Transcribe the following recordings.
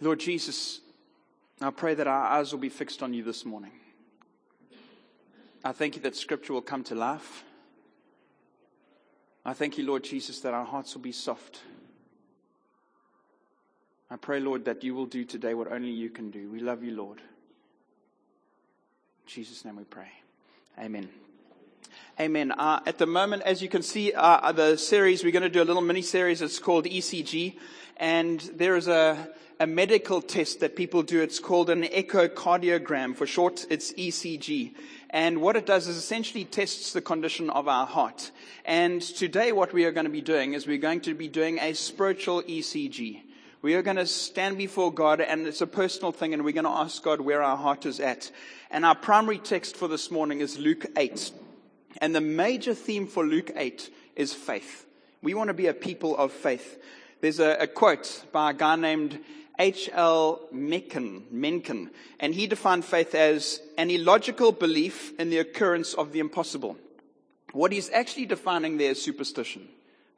Lord Jesus, I pray that our eyes will be fixed on you this morning. I thank you that scripture will come to life. I thank you, Lord Jesus, that our hearts will be soft. I pray, Lord, that you will do today what only you can do. We love you, Lord. In Jesus' name we pray. Amen. Amen. Uh, at the moment, as you can see, uh, the series, we're going to do a little mini series. It's called ECG. And there is a, a medical test that people do. It's called an echocardiogram. For short, it's ECG. And what it does is essentially tests the condition of our heart. And today what we are going to be doing is we're going to be doing a spiritual ECG. We are going to stand before God and it's a personal thing and we're going to ask God where our heart is at. And our primary text for this morning is Luke 8. And the major theme for Luke 8 is faith. We want to be a people of faith. There's a, a quote by a guy named H.L. Mencken, and he defined faith as an illogical belief in the occurrence of the impossible. What he's actually defining there is superstition.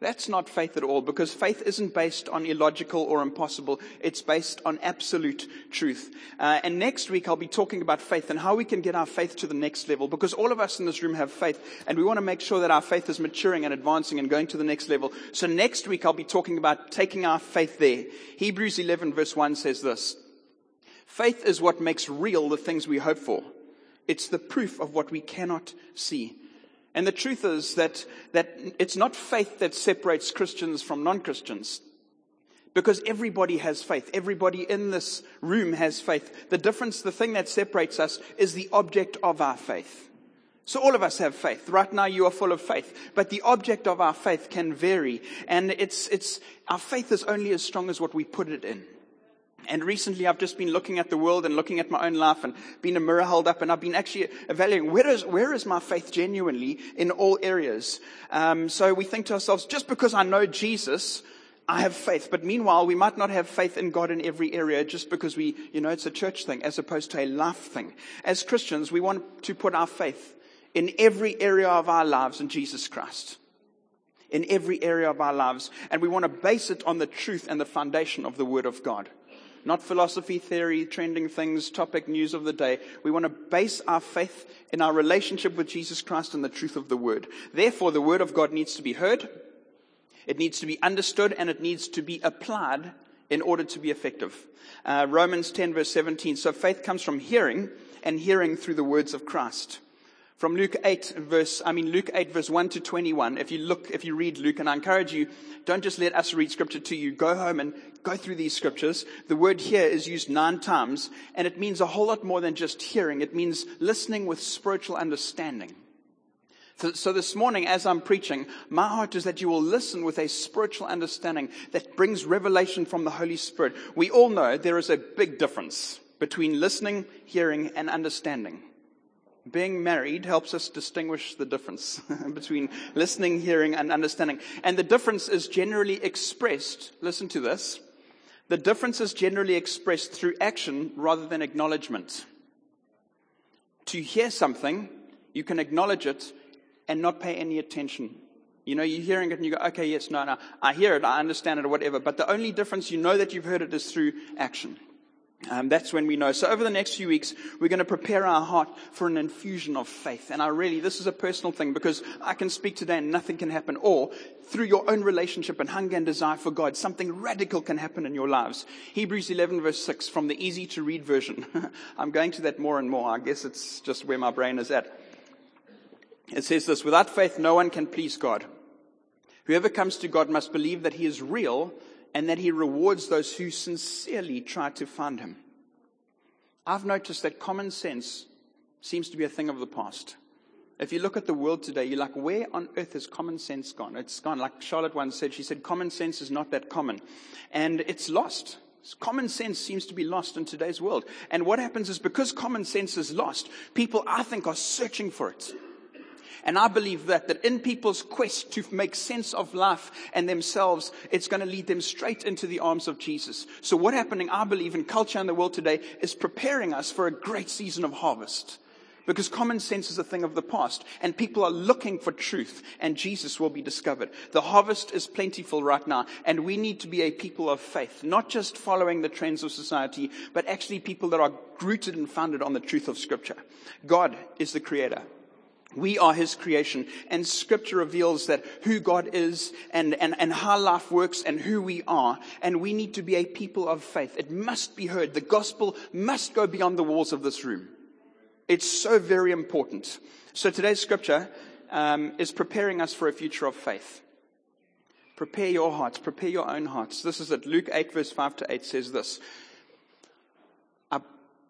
That's not faith at all because faith isn't based on illogical or impossible. It's based on absolute truth. Uh, and next week I'll be talking about faith and how we can get our faith to the next level because all of us in this room have faith and we want to make sure that our faith is maturing and advancing and going to the next level. So next week I'll be talking about taking our faith there. Hebrews 11 verse 1 says this. Faith is what makes real the things we hope for. It's the proof of what we cannot see. And the truth is that, that it's not faith that separates Christians from non-Christians. Because everybody has faith. Everybody in this room has faith. The difference, the thing that separates us is the object of our faith. So all of us have faith. Right now you are full of faith. But the object of our faith can vary. And it's, it's, our faith is only as strong as what we put it in. And recently I've just been looking at the world and looking at my own life and been a mirror held up and I've been actually evaluating where is, where is my faith genuinely in all areas. Um, so we think to ourselves, just because I know Jesus, I have faith. But meanwhile, we might not have faith in God in every area just because we, you know, it's a church thing as opposed to a life thing. As Christians, we want to put our faith in every area of our lives in Jesus Christ. In every area of our lives. And we want to base it on the truth and the foundation of the Word of God not philosophy, theory, trending things, topic, news of the day. We want to base our faith in our relationship with Jesus Christ and the truth of the Word. Therefore, the Word of God needs to be heard, it needs to be understood, and it needs to be applied in order to be effective. Uh, Romans 10 verse 17. So faith comes from hearing, and hearing through the words of Christ from Luke 8 verse, I mean Luke 8 verse 1 to 21. If you look, if you read Luke, and I encourage you, don't just let us read scripture to you. Go home and go through these scriptures. The word here is used nine times, and it means a whole lot more than just hearing. It means listening with spiritual understanding. So, so this morning, as I'm preaching, my heart is that you will listen with a spiritual understanding that brings revelation from the Holy Spirit. We all know there is a big difference between listening, hearing, and understanding. Being married helps us distinguish the difference between listening, hearing, and understanding. And the difference is generally expressed, listen to this, the difference is generally expressed through action rather than acknowledgement. To hear something, you can acknowledge it and not pay any attention. You know, you're hearing it and you go, okay, yes, no, no, I hear it, I understand it, or whatever. But the only difference you know that you've heard it is through action. Um, that's when we know. So over the next few weeks, we're going to prepare our heart for an infusion of faith. And I really, this is a personal thing because I can speak today and nothing can happen. Or through your own relationship and hunger and desire for God, something radical can happen in your lives. Hebrews 11 verse 6 from the easy to read version. I'm going to that more and more. I guess it's just where my brain is at. It says this, without faith, no one can please God. Whoever comes to God must believe that he is real and that he rewards those who sincerely try to find him. I've noticed that common sense seems to be a thing of the past. If you look at the world today, you're like, where on earth has common sense gone? It's gone. Like Charlotte once said, she said, common sense is not that common. And it's lost. Common sense seems to be lost in today's world. And what happens is because common sense is lost, people, I think, are searching for it. And I believe that, that in people's quest to make sense of life and themselves, it's going to lead them straight into the arms of Jesus. So what happening, I believe, in culture and the world today is preparing us for a great season of harvest. Because common sense is a thing of the past and people are looking for truth and Jesus will be discovered. The harvest is plentiful right now and we need to be a people of faith, not just following the trends of society, but actually people that are rooted and founded on the truth of scripture. God is the creator. We are his creation and scripture reveals that who God is and, and, and how life works and who we are. And we need to be a people of faith. It must be heard. The gospel must go beyond the walls of this room. It's so very important. So today's scripture um, is preparing us for a future of faith. Prepare your hearts. Prepare your own hearts. This is it. Luke 8 verse 5 to 8 says this. I,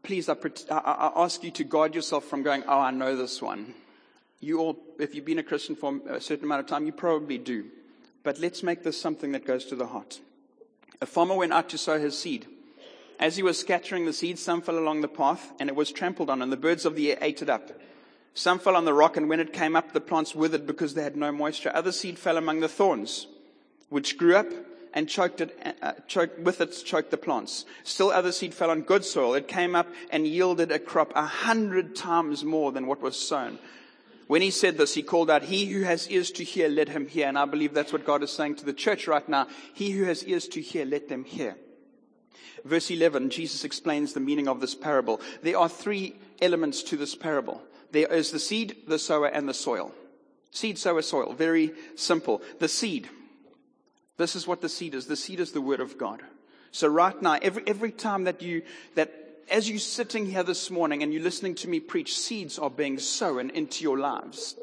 please, I, I ask you to guard yourself from going, oh, I know this one. You all, if you've been a Christian for a certain amount of time, you probably do. But let's make this something that goes to the heart. A farmer went out to sow his seed. As he was scattering the seed, some fell along the path, and it was trampled on, and the birds of the air ate it up. Some fell on the rock, and when it came up, the plants withered because they had no moisture. Other seed fell among the thorns, which grew up and choked it, uh, choked, with it choked the plants. Still other seed fell on good soil. It came up and yielded a crop a hundred times more than what was sown. When he said this, he called out, He who has ears to hear, let him hear. And I believe that's what God is saying to the church right now. He who has ears to hear, let them hear. Verse 11, Jesus explains the meaning of this parable. There are three elements to this parable. There is the seed, the sower, and the soil. Seed, sower, soil. Very simple. The seed. This is what the seed is. The seed is the word of God. So right now, every, every time that you, that as you're sitting here this morning and you're listening to me preach, seeds are being sown into your lives.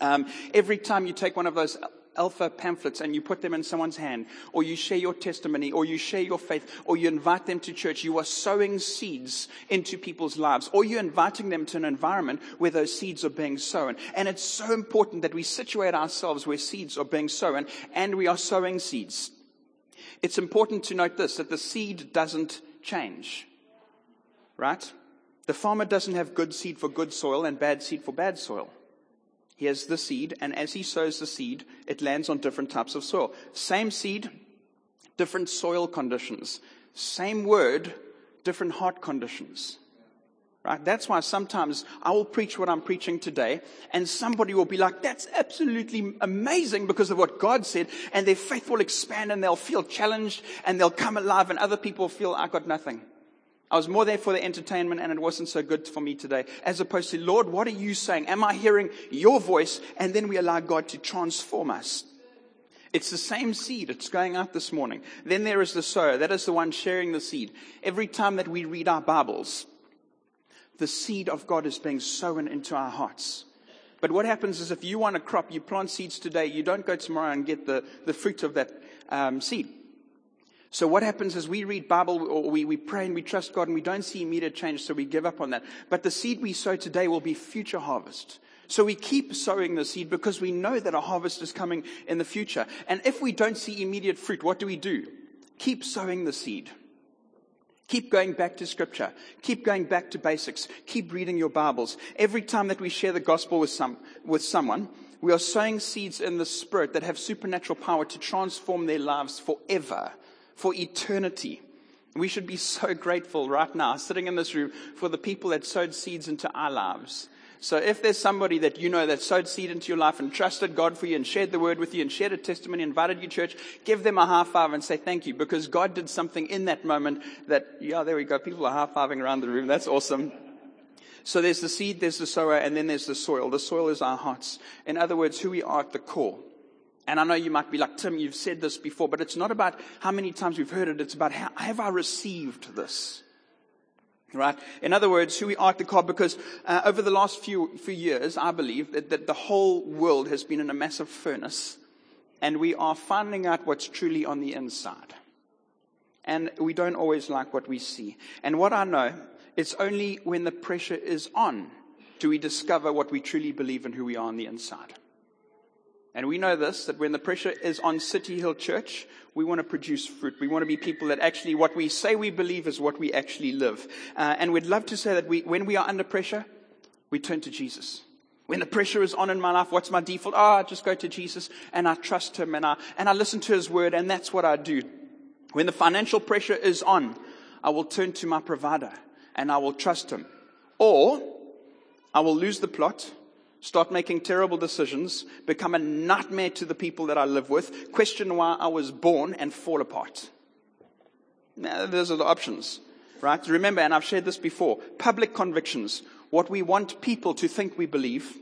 Um, every time you take one of those alpha pamphlets and you put them in someone's hand, or you share your testimony, or you share your faith, or you invite them to church, you are sowing seeds into people's lives, or you're inviting them to an environment where those seeds are being sown. And it's so important that we situate ourselves where seeds are being sown, and we are sowing seeds. It's important to note this, that the seed doesn't change right? The farmer doesn't have good seed for good soil and bad seed for bad soil. He has the seed, and as he sows the seed, it lands on different types of soil. Same seed, different soil conditions. Same word, different heart conditions. Right? That's why sometimes I will preach what I'm preaching today, and somebody will be like, that's absolutely amazing because of what God said, and their faith will expand and they'll feel challenged and they'll come alive, and other people feel, I got nothing. I was more there for the entertainment and it wasn't so good for me today. As opposed to, Lord, what are you saying? Am I hearing your voice? And then we allow God to transform us. It's the same seed. It's going out this morning. Then there is the sower. That is the one sharing the seed. Every time that we read our Bibles, the seed of God is being sown into our hearts. But what happens is if you want a crop, you plant seeds today, you don't go tomorrow and get the, the fruit of that um, seed. So what happens is we read Bible or we, we pray and we trust God and we don't see immediate change, so we give up on that. But the seed we sow today will be future harvest. So we keep sowing the seed because we know that a harvest is coming in the future. And if we don't see immediate fruit, what do we do? Keep sowing the seed. Keep going back to scripture. Keep going back to basics. Keep reading your Bibles. Every time that we share the gospel with some, with someone, we are sowing seeds in the spirit that have supernatural power to transform their lives forever for eternity. We should be so grateful right now, sitting in this room, for the people that sowed seeds into our lives. So if there's somebody that you know that sowed seed into your life and trusted God for you and shared the word with you and shared a testimony, invited you to church, give them a high five and say thank you because God did something in that moment that, yeah, there we go. People are high fiving around the room. That's awesome. So there's the seed, there's the sower, and then there's the soil. The soil is our hearts. In other words, who we are at the core. And I know you might be like, Tim, you've said this before, but it's not about how many times we've heard it. It's about how have I received this? Right? In other words, who we are at the core, because uh, over the last few, few years, I believe that, that the whole world has been in a massive furnace, and we are finding out what's truly on the inside. And we don't always like what we see. And what I know, it's only when the pressure is on do we discover what we truly believe and who we are on the inside. And we know this, that when the pressure is on City Hill Church, we want to produce fruit. We want to be people that actually, what we say we believe is what we actually live. Uh, and we'd love to say that we, when we are under pressure, we turn to Jesus. When the pressure is on in my life, what's my default? Oh, I just go to Jesus and I trust Him and I, and I listen to His word and that's what I do. When the financial pressure is on, I will turn to my provider and I will trust Him. Or I will lose the plot, start making terrible decisions, become a nightmare to the people that I live with, question why I was born, and fall apart. Now, those are the options, right? Remember, and I've shared this before, public convictions, what we want people to think we believe,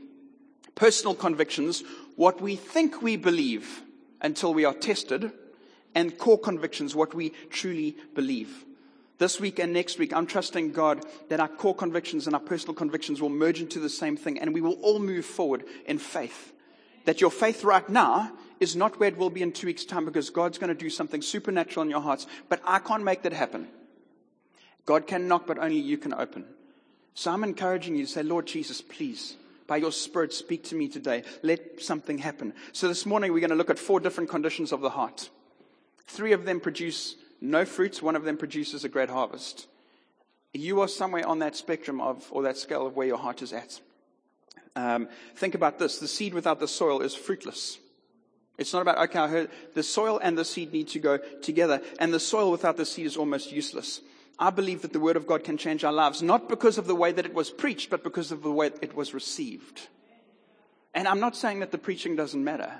personal convictions, what we think we believe until we are tested, and core convictions, what we truly believe. This week and next week, I'm trusting God that our core convictions and our personal convictions will merge into the same thing and we will all move forward in faith. That your faith right now is not where it will be in two weeks' time because God's going to do something supernatural in your hearts, but I can't make that happen. God can knock, but only you can open. So I'm encouraging you to say, Lord Jesus, please, by your Spirit, speak to me today. Let something happen. So this morning, we're going to look at four different conditions of the heart. Three of them produce no fruits, one of them produces a great harvest. You are somewhere on that spectrum of, or that scale of where your heart is at. Um, think about this. The seed without the soil is fruitless. It's not about, okay, I heard the soil and the seed need to go together, and the soil without the seed is almost useless. I believe that the Word of God can change our lives, not because of the way that it was preached, but because of the way it was received. And I'm not saying that the preaching doesn't matter,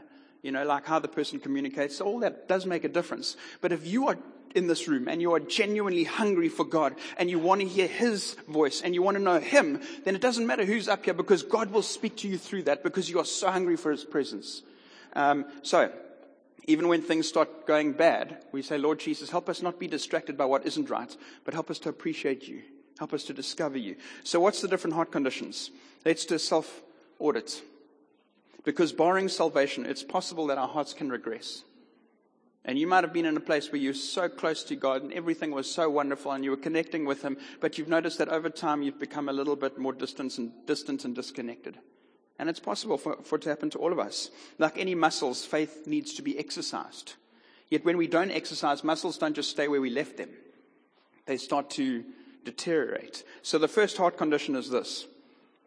you know, like how the person communicates, all that does make a difference. But if you are in this room and you are genuinely hungry for God and you want to hear His voice and you want to know Him, then it doesn't matter who's up here because God will speak to you through that because you are so hungry for His presence. Um, so, even when things start going bad, we say, Lord Jesus, help us not be distracted by what isn't right, but help us to appreciate you. Help us to discover you. So, what's the different heart conditions? Let's do self audit. Because barring salvation, it's possible that our hearts can regress. And you might have been in a place where you're so close to God and everything was so wonderful and you were connecting with Him, but you've noticed that over time you've become a little bit more distant and, distant and disconnected. And it's possible for, for it to happen to all of us. Like any muscles, faith needs to be exercised. Yet when we don't exercise, muscles don't just stay where we left them. They start to deteriorate. So the first heart condition is this.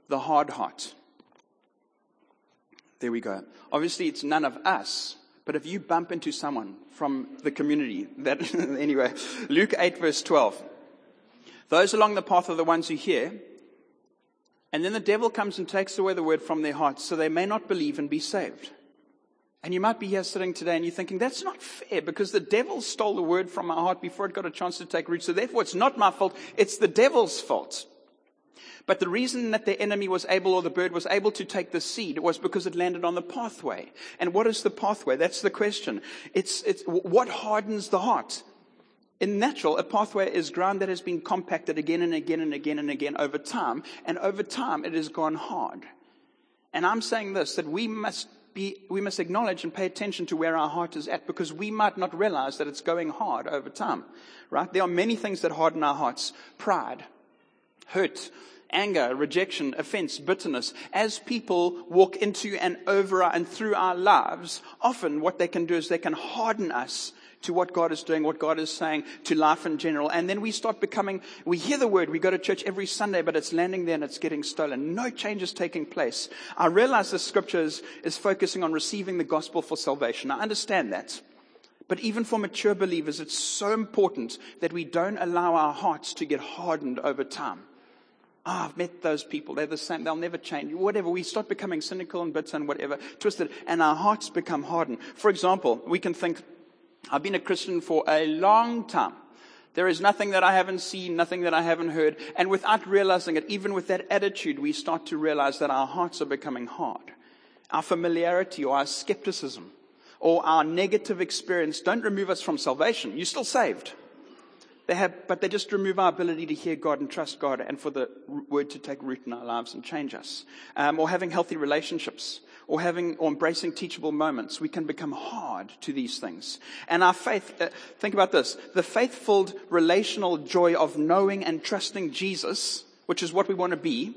The hard heart. There we go. Obviously it's none of us but if you bump into someone from the community, that, anyway, Luke 8 verse 12. Those along the path are the ones who hear, and then the devil comes and takes away the word from their hearts so they may not believe and be saved. And you might be here sitting today and you're thinking, that's not fair because the devil stole the word from my heart before it got a chance to take root. So therefore it's not my fault. It's the devil's fault. But the reason that the enemy was able, or the bird was able to take the seed, was because it landed on the pathway. And what is the pathway? That's the question. It's, it's what hardens the heart? In natural, a pathway is ground that has been compacted again and again and again and again over time. And over time, it has gone hard. And I'm saying this, that we must be, we must acknowledge and pay attention to where our heart is at because we might not realize that it's going hard over time. Right? There are many things that harden our hearts. Pride, hurt, anger, rejection, offense, bitterness, as people walk into and over and through our lives, often what they can do is they can harden us to what God is doing, what God is saying, to life in general. And then we start becoming, we hear the word, we go to church every Sunday, but it's landing there and it's getting stolen. No change is taking place. I realize the scripture is, is focusing on receiving the gospel for salvation. I understand that. But even for mature believers, it's so important that we don't allow our hearts to get hardened over time. Oh, I've met those people. They're the same. They'll never change. Whatever. We start becoming cynical and bitter and whatever, twisted, and our hearts become hardened. For example, we can think, I've been a Christian for a long time. There is nothing that I haven't seen, nothing that I haven't heard. And without realizing it, even with that attitude, we start to realize that our hearts are becoming hard. Our familiarity or our skepticism or our negative experience don't remove us from salvation. You're still saved. They have, but they just remove our ability to hear God and trust God and for the word to take root in our lives and change us. Um, or having healthy relationships or having or embracing teachable moments. We can become hard to these things. And our faith, uh, think about this, the faith-filled relational joy of knowing and trusting Jesus, which is what we want to be,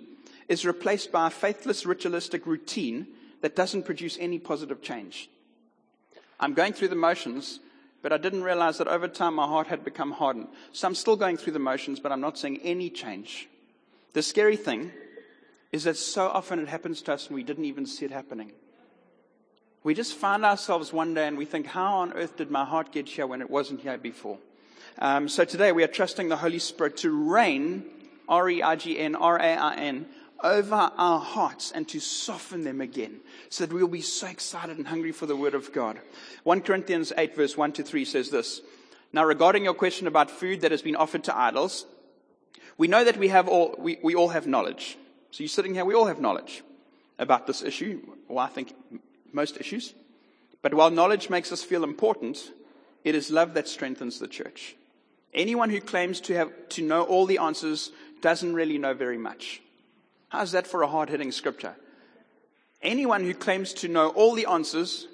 is replaced by a faithless ritualistic routine that doesn't produce any positive change. I'm going through the motions, but I didn't realize that over time my heart had become hardened. So I'm still going through the motions, but I'm not seeing any change. The scary thing is that so often it happens to us and we didn't even see it happening. We just find ourselves one day and we think, how on earth did my heart get here when it wasn't here before? Um, so today we are trusting the Holy Spirit to reign, R-E-I-G-N, R-A-I-N, over our hearts and to soften them again so that we'll be so excited and hungry for the word of God. 1 Corinthians 8 verse 1 to 3 says this. Now regarding your question about food that has been offered to idols, we know that we have all, we, we all have knowledge. So you're sitting here, we all have knowledge about this issue. Well, I think most issues. But while knowledge makes us feel important, it is love that strengthens the church. Anyone who claims to have, to know all the answers doesn't really know very much. How's that for a hard hitting scripture? Anyone who claims to know all the answers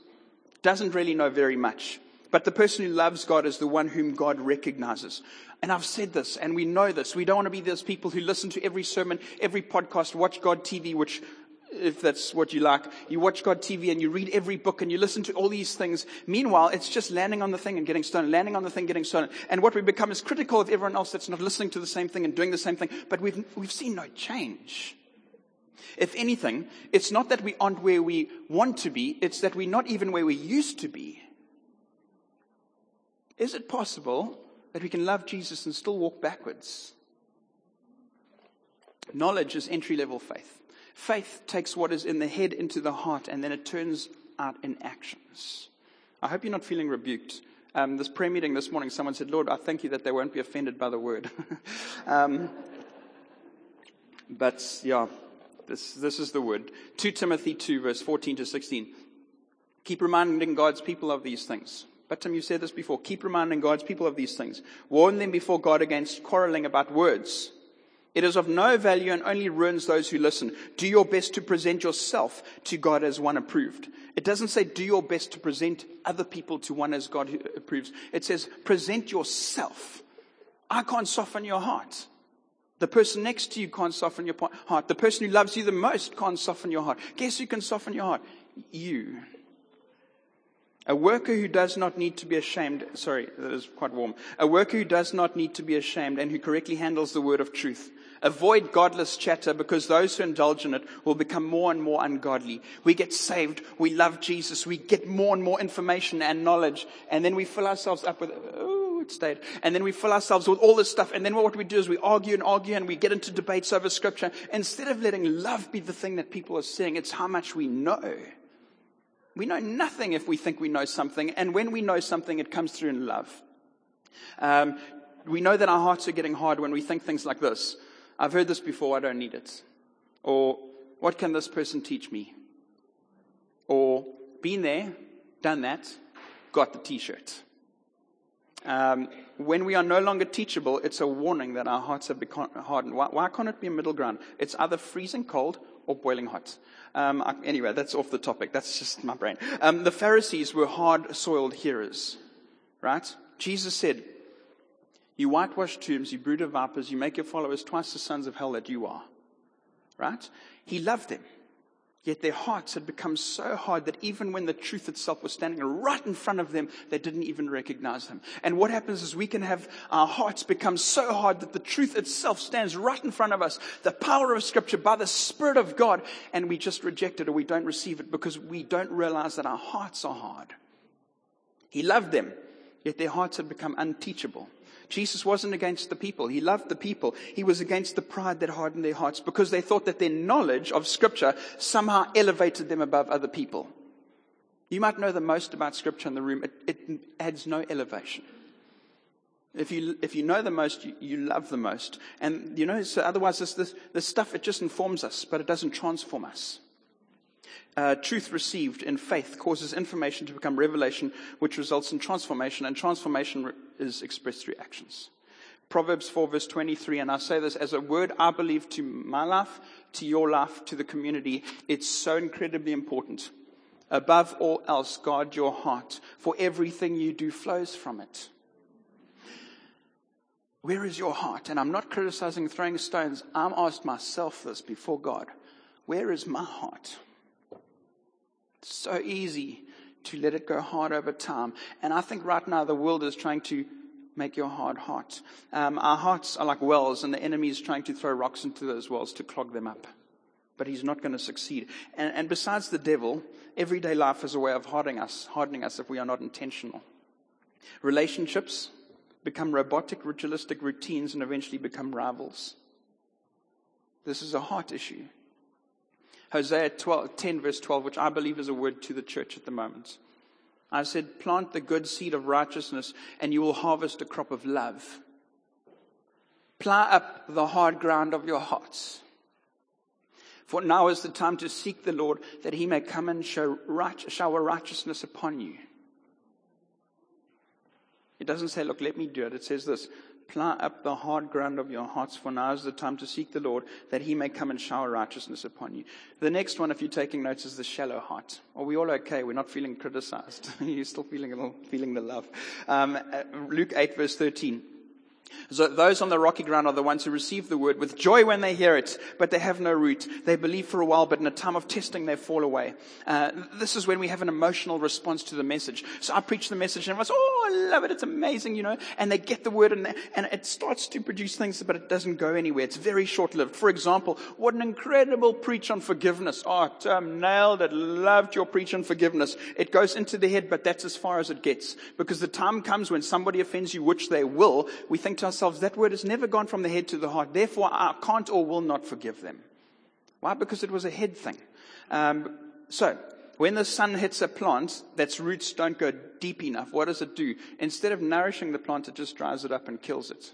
doesn't really know very much. But the person who loves God is the one whom God recognizes. And I've said this, and we know this. We don't want to be those people who listen to every sermon, every podcast, watch God TV, which if that's what you like. You watch God TV and you read every book and you listen to all these things. Meanwhile, it's just landing on the thing and getting stolen, landing on the thing, getting stolen. And what we become is critical of everyone else that's not listening to the same thing and doing the same thing. But we've, we've seen no change. If anything, it's not that we aren't where we want to be, it's that we're not even where we used to be. Is it possible that we can love Jesus and still walk backwards? Knowledge is entry level faith. Faith takes what is in the head into the heart and then it turns out in actions. I hope you're not feeling rebuked. Um, this prayer meeting this morning, someone said, Lord, I thank you that they won't be offended by the word. um, but yeah, this, this is the word. 2 Timothy 2, verse 14 to 16. Keep reminding God's people of these things. But Tim, you said this before. Keep reminding God's people of these things. Warn them before God against quarreling about words. It is of no value and only ruins those who listen. Do your best to present yourself to God as one approved. It doesn't say do your best to present other people to one as God approves. It says present yourself. I can't soften your heart. The person next to you can't soften your heart. The person who loves you the most can't soften your heart. Guess who can soften your heart? You. A worker who does not need to be ashamed, sorry, that is quite warm. A worker who does not need to be ashamed and who correctly handles the word of truth. Avoid godless chatter because those who indulge in it will become more and more ungodly. We get saved. We love Jesus. We get more and more information and knowledge. And then we fill ourselves up with, oh, it stayed. And then we fill ourselves with all this stuff. And then what we do is we argue and argue and we get into debates over scripture. Instead of letting love be the thing that people are seeing, it's how much we know. We know nothing if we think we know something, and when we know something, it comes through in love. Um, we know that our hearts are getting hard when we think things like this I've heard this before, I don't need it. Or, what can this person teach me? Or, been there, done that, got the t shirt. Um, when we are no longer teachable, it's a warning that our hearts have become hardened. Why, why can't it be a middle ground? It's either freezing cold or boiling hot. Um, I, anyway, that's off the topic. That's just my brain. Um, the Pharisees were hard soiled hearers, right? Jesus said, You whitewash tombs, you brood of vipers, you make your followers twice the sons of hell that you are, right? He loved them. Yet their hearts had become so hard that even when the truth itself was standing right in front of them, they didn't even recognize him. And what happens is we can have our hearts become so hard that the truth itself stands right in front of us, the power of scripture by the Spirit of God, and we just reject it or we don't receive it because we don't realize that our hearts are hard. He loved them, yet their hearts had become unteachable. Jesus wasn't against the people. He loved the people. He was against the pride that hardened their hearts because they thought that their knowledge of scripture somehow elevated them above other people. You might know the most about scripture in the room. It, it adds no elevation. If you, if you know the most, you, you love the most. And, you know, so otherwise this, this, this stuff, it just informs us, but it doesn't transform us. Uh, truth received in faith causes information to become revelation, which results in transformation, and transformation is expressed through actions. Proverbs 4 verse 23, and I say this as a word I believe to my life, to your life, to the community. It's so incredibly important. Above all else, guard your heart, for everything you do flows from it. Where is your heart? And I'm not criticizing throwing stones. I'm asked myself this before God. Where is my heart? So easy to let it go hard over time. And I think right now the world is trying to make your heart hot. Um, our hearts are like wells, and the enemy is trying to throw rocks into those wells to clog them up. But he's not going to succeed. And, and besides the devil, everyday life is a way of hardening us, hardening us if we are not intentional. Relationships become robotic, ritualistic routines and eventually become rivals. This is a heart issue. Hosea 12, 10 verse 12, which I believe is a word to the church at the moment. I said, plant the good seed of righteousness and you will harvest a crop of love. Plow up the hard ground of your hearts. For now is the time to seek the Lord that he may come and show right, shower righteousness upon you. It doesn't say, look, let me do it. It says this, plow up the hard ground of your hearts, for now is the time to seek the Lord, that he may come and shower righteousness upon you. The next one, if you're taking notes, is the shallow heart. Are we all okay? We're not feeling criticized. you're still feeling, a little, feeling the love. Um, uh, Luke 8 verse 13. So those on the rocky ground are the ones who receive the word with joy when they hear it, but they have no root. They believe for a while, but in a time of testing, they fall away. Uh, this is when we have an emotional response to the message. So I preach the message and everyone's, oh, I love it. It's amazing, you know, and they get the word and, they, and it starts to produce things, but it doesn't go anywhere. It's very short lived. For example, what an incredible preach on forgiveness. Oh, Tom nailed it. Loved your preach on forgiveness. It goes into the head, but that's as far as it gets because the time comes when somebody offends you, which they will. We think to ourselves, that word has never gone from the head to the heart. Therefore, I can't or will not forgive them. Why? Because it was a head thing. Um, so, when the sun hits a plant that's roots don't go deep enough, what does it do? Instead of nourishing the plant, it just dries it up and kills it.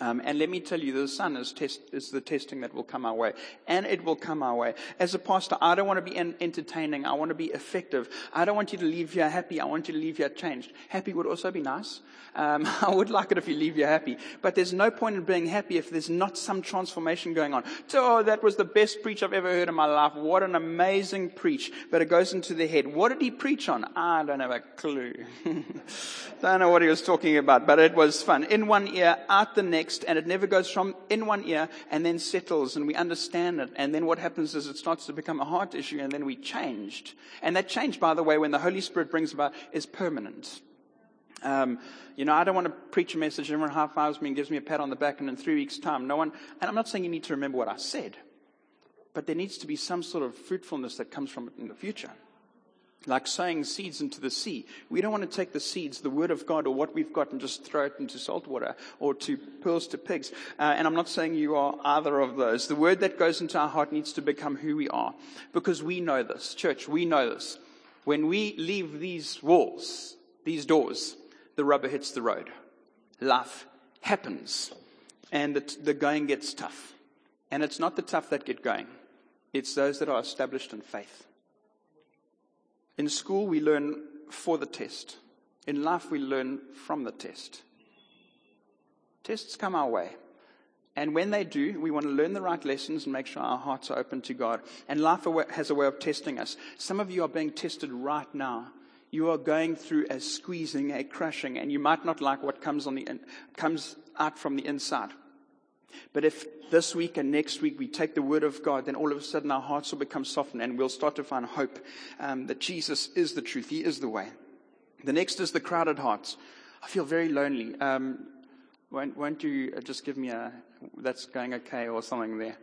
Um, and let me tell you, the sun is, test, is, the testing that will come our way. And it will come our way. As a pastor, I don't want to be entertaining. I want to be effective. I don't want you to leave here happy. I want you to leave here changed. Happy would also be nice. Um, I would like it if you leave here happy. But there's no point in being happy if there's not some transformation going on. So, oh, that was the best preach I've ever heard in my life. What an amazing preach. But it goes into the head. What did he preach on? I don't have a clue. I don't know what he was talking about, but it was fun. In one ear, out the next, and it never goes from in one ear and then settles and we understand it. And then what happens is it starts to become a heart issue and then we changed. And that change, by the way, when the Holy Spirit brings about is permanent. Um, you know, I don't want to preach a message everyone high fives me and gives me a pat on the back and in three weeks time, no one, and I'm not saying you need to remember what I said, but there needs to be some sort of fruitfulness that comes from it in the future like sowing seeds into the sea. We don't want to take the seeds, the word of God, or what we've got, and just throw it into salt water or to pearls to pigs. Uh, and I'm not saying you are either of those. The word that goes into our heart needs to become who we are because we know this. Church, we know this. When we leave these walls, these doors, the rubber hits the road. Life happens and the, the going gets tough. And it's not the tough that get going. It's those that are established in faith. In school, we learn for the test. In life, we learn from the test. Tests come our way. And when they do, we want to learn the right lessons and make sure our hearts are open to God. And life has a way of testing us. Some of you are being tested right now. You are going through a squeezing, a crushing, and you might not like what comes on the in, comes out from the inside. But if this week and next week we take the word of God, then all of a sudden our hearts will become softened and we'll start to find hope um, that Jesus is the truth. He is the way. The next is the crowded hearts. I feel very lonely. Um, won't, won't you just give me a, that's going okay or something there?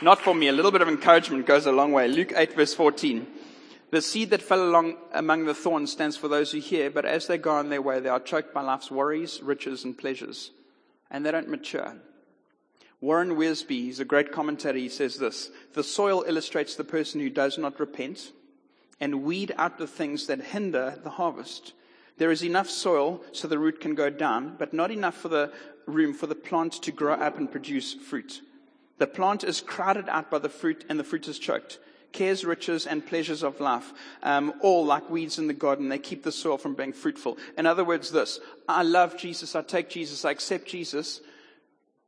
Not for me. A little bit of encouragement goes a long way. Luke 8 verse 14. The seed that fell along among the thorns stands for those who hear, but as they go on their way, they are choked by life's worries, riches, and pleasures, and they don't mature. Warren Wiersbe, he's a great commentator, he says this The soil illustrates the person who does not repent and weed out the things that hinder the harvest. There is enough soil so the root can go down, but not enough for the room for the plant to grow up and produce fruit. The plant is crowded out by the fruit and the fruit is choked cares, riches, and pleasures of life, um, all like weeds in the garden. They keep the soil from being fruitful. In other words, this I love Jesus, I take Jesus, I accept Jesus,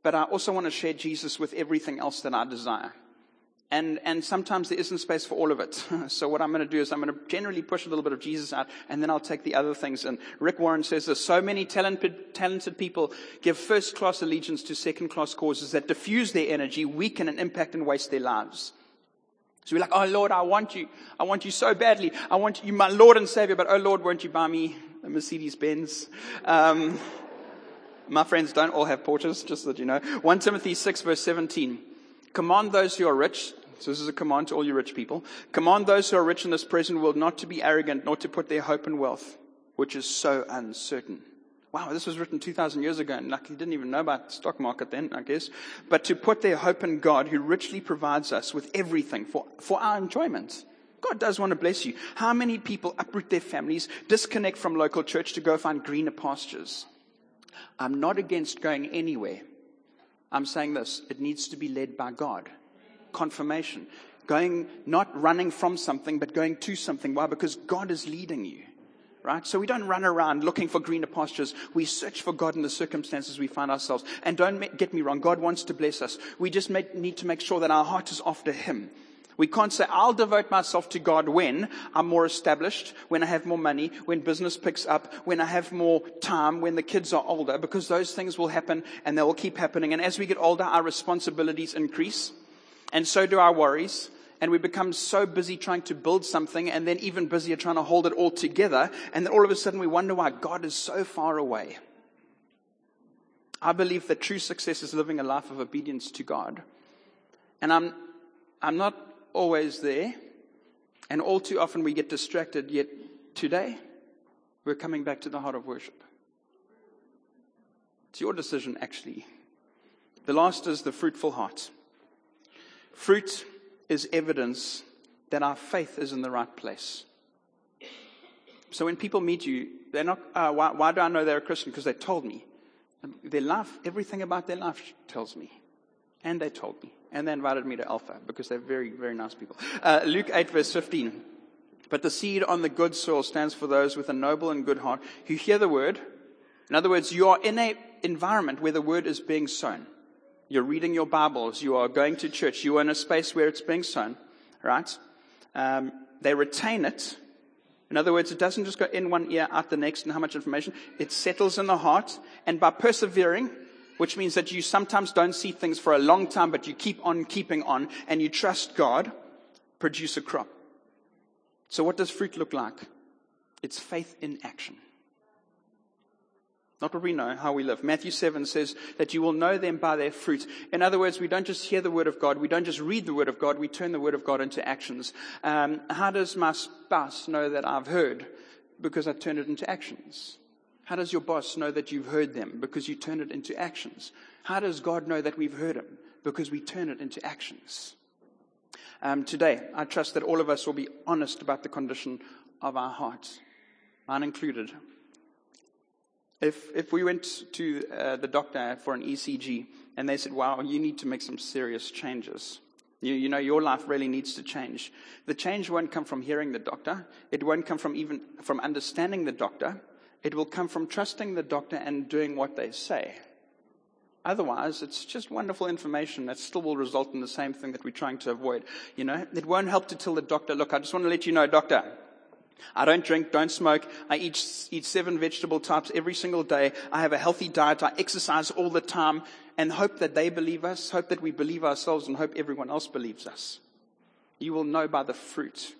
but I also want to share Jesus with everything else that I desire. And, and sometimes there isn't space for all of it. So what I'm going to do is I'm going to generally push a little bit of Jesus out and then I'll take the other things. And Rick Warren says this, so many talented, talented people give first class allegiance to second class causes that diffuse their energy, weaken and impact and waste their lives. So we're like, oh Lord, I want you. I want you so badly. I want you, my Lord and Savior, but oh Lord, won't you buy me a Mercedes Benz? Um, my friends don't all have Porsches, just that you know. 1 Timothy 6 verse 17. Command those who are rich, so this is a command to all you rich people. Command those who are rich in this present world not to be arrogant, nor to put their hope in wealth, which is so uncertain. Wow, this was written 2,000 years ago, and like he didn't even know about the stock market then, I guess. But to put their hope in God, who richly provides us with everything for, for our enjoyment. God does want to bless you. How many people uproot their families, disconnect from local church to go find greener pastures? I'm not against going anywhere. I'm saying this it needs to be led by God. Confirmation. Going, not running from something, but going to something. Why? Because God is leading you. Right? So we don't run around looking for greener pastures. We search for God in the circumstances we find ourselves. And don't get me wrong, God wants to bless us. We just need to make sure that our heart is after Him. We can't say, I'll devote myself to God when I'm more established, when I have more money, when business picks up, when I have more time, when the kids are older, because those things will happen and they will keep happening. And as we get older, our responsibilities increase and so do our worries. And we become so busy trying to build something and then even busier trying to hold it all together. And then all of a sudden we wonder why God is so far away. I believe that true success is living a life of obedience to God. And I'm, I'm not always there. And all too often we get distracted. Yet today, we're coming back to the heart of worship. It's your decision, actually. The last is the fruitful heart. Fruit is evidence that our faith is in the right place. So when people meet you, they're not, uh, why, why do I know they're a Christian? Because they told me. Their life, everything about their life tells me. And they told me. And they invited me to Alpha because they're very, very nice people. Uh, Luke 8 verse 15. But the seed on the good soil stands for those with a noble and good heart who hear the word. In other words, you are in an environment where the word is being sown. You're reading your Bibles. You are going to church. You are in a space where it's being sown, right? Um, they retain it. In other words, it doesn't just go in one ear, out the next, and how much information. It settles in the heart. And by persevering, which means that you sometimes don't see things for a long time, but you keep on keeping on and you trust God, produce a crop. So what does fruit look like? It's faith in action. Not what we know, how we live. Matthew 7 says that you will know them by their fruit. In other words, we don't just hear the word of God, we don't just read the word of God, we turn the word of God into actions. Um, how does my spouse know that I've heard? Because I turn it into actions. How does your boss know that you've heard them? Because you turn it into actions. How does God know that we've heard him? Because we turn it into actions. Um, today, I trust that all of us will be honest about the condition of our hearts, mine included. If, if we went to uh, the doctor for an ECG and they said, wow, you need to make some serious changes. You, you know, your life really needs to change. The change won't come from hearing the doctor. It won't come from even from understanding the doctor. It will come from trusting the doctor and doing what they say. Otherwise, it's just wonderful information that still will result in the same thing that we're trying to avoid. You know, it won't help to tell the doctor, look, I just want to let you know, doctor, I don't drink, don't smoke. I eat, eat seven vegetable types every single day. I have a healthy diet. I exercise all the time and hope that they believe us, hope that we believe ourselves and hope everyone else believes us. You will know by the fruit.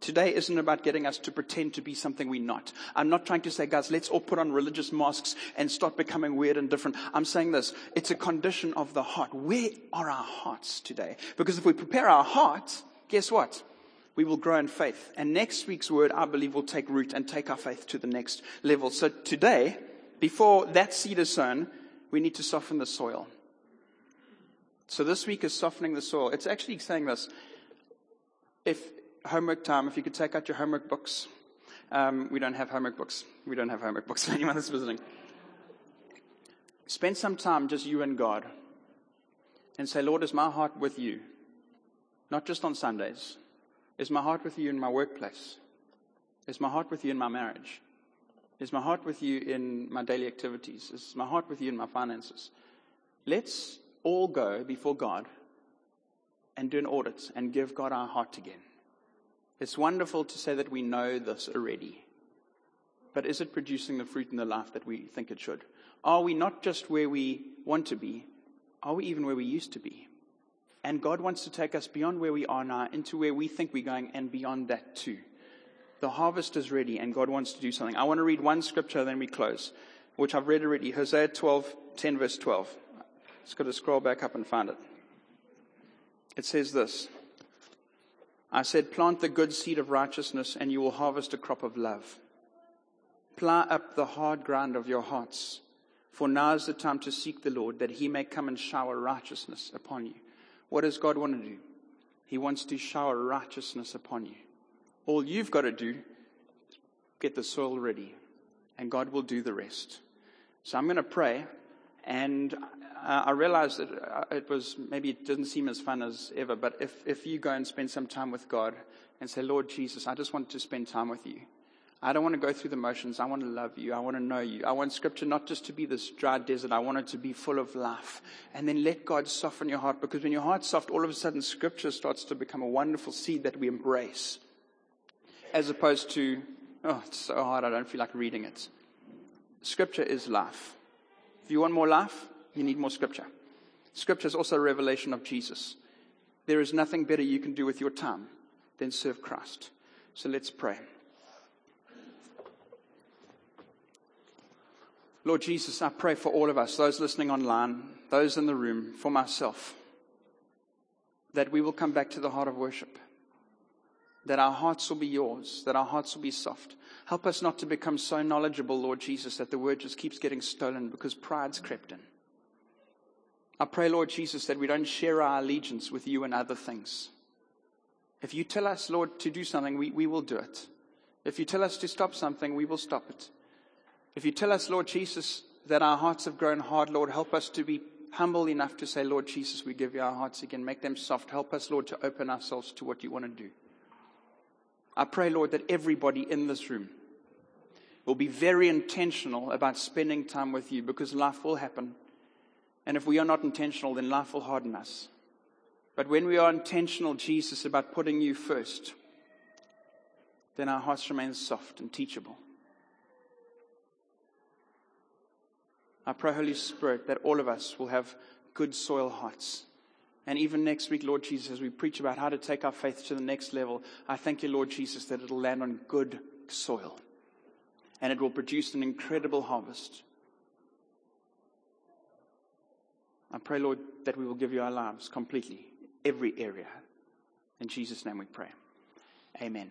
Today isn't about getting us to pretend to be something we're not. I'm not trying to say, guys, let's all put on religious masks and start becoming weird and different. I'm saying this. It's a condition of the heart. Where are our hearts today? Because if we prepare our hearts, guess what? We will grow in faith. And next week's word, I believe, will take root and take our faith to the next level. So today, before that seed is sown, we need to soften the soil. So this week is softening the soil. It's actually saying this. If, homework time, if you could take out your homework books. Um, we don't have homework books. We don't have homework books for anyone that's visiting. Spend some time just you and God and say, Lord, is my heart with you? Not just on Sundays. Is my heart with you in my workplace? Is my heart with you in my marriage? Is my heart with you in my daily activities? Is my heart with you in my finances? Let's all go before God and do an audit and give God our heart again. It's wonderful to say that we know this already. But is it producing the fruit in the life that we think it should? Are we not just where we want to be? Are we even where we used to be? And God wants to take us beyond where we are now into where we think we're going and beyond that too. The harvest is ready and God wants to do something. I want to read one scripture, then we close, which I've read already. Hosea 12, 10 verse 12. Just got to scroll back up and find it. It says this. I said, plant the good seed of righteousness and you will harvest a crop of love. Plow up the hard ground of your hearts. For now is the time to seek the Lord, that he may come and shower righteousness upon you. What does God want to do? He wants to shower righteousness upon you. All you've got to do, get the soil ready, and God will do the rest. So I'm going to pray, and I realize that uh, it was maybe it didn't seem as fun as ever, but if, if you go and spend some time with God and say, Lord Jesus, I just want to spend time with you. I don't want to go through the motions. I want to love you. I want to know you. I want scripture not just to be this dry desert. I want it to be full of life. And then let God soften your heart because when your heart's soft, all of a sudden scripture starts to become a wonderful seed that we embrace. As opposed to, oh, it's so hard. I don't feel like reading it. Scripture is life. If you want more life, you need more scripture. Scripture is also a revelation of Jesus. There is nothing better you can do with your time than serve Christ. So let's pray. Lord Jesus, I pray for all of us, those listening online, those in the room, for myself, that we will come back to the heart of worship. That our hearts will be yours, that our hearts will be soft. Help us not to become so knowledgeable, Lord Jesus, that the word just keeps getting stolen because pride's crept in. I pray, Lord Jesus, that we don't share our allegiance with you and other things. If you tell us, Lord, to do something, we, we will do it. If you tell us to stop something, we will stop it. If you tell us, Lord Jesus, that our hearts have grown hard, Lord, help us to be humble enough to say, Lord Jesus, we give you our hearts again. Make them soft. Help us, Lord, to open ourselves to what you want to do. I pray, Lord, that everybody in this room will be very intentional about spending time with you because life will happen. And if we are not intentional, then life will harden us. But when we are intentional, Jesus, about putting you first, then our hearts remain soft and teachable. I pray, Holy Spirit, that all of us will have good soil hearts. And even next week, Lord Jesus, as we preach about how to take our faith to the next level, I thank you, Lord Jesus, that it'll land on good soil and it will produce an incredible harvest. I pray, Lord, that we will give you our lives completely, every area. In Jesus' name we pray. Amen.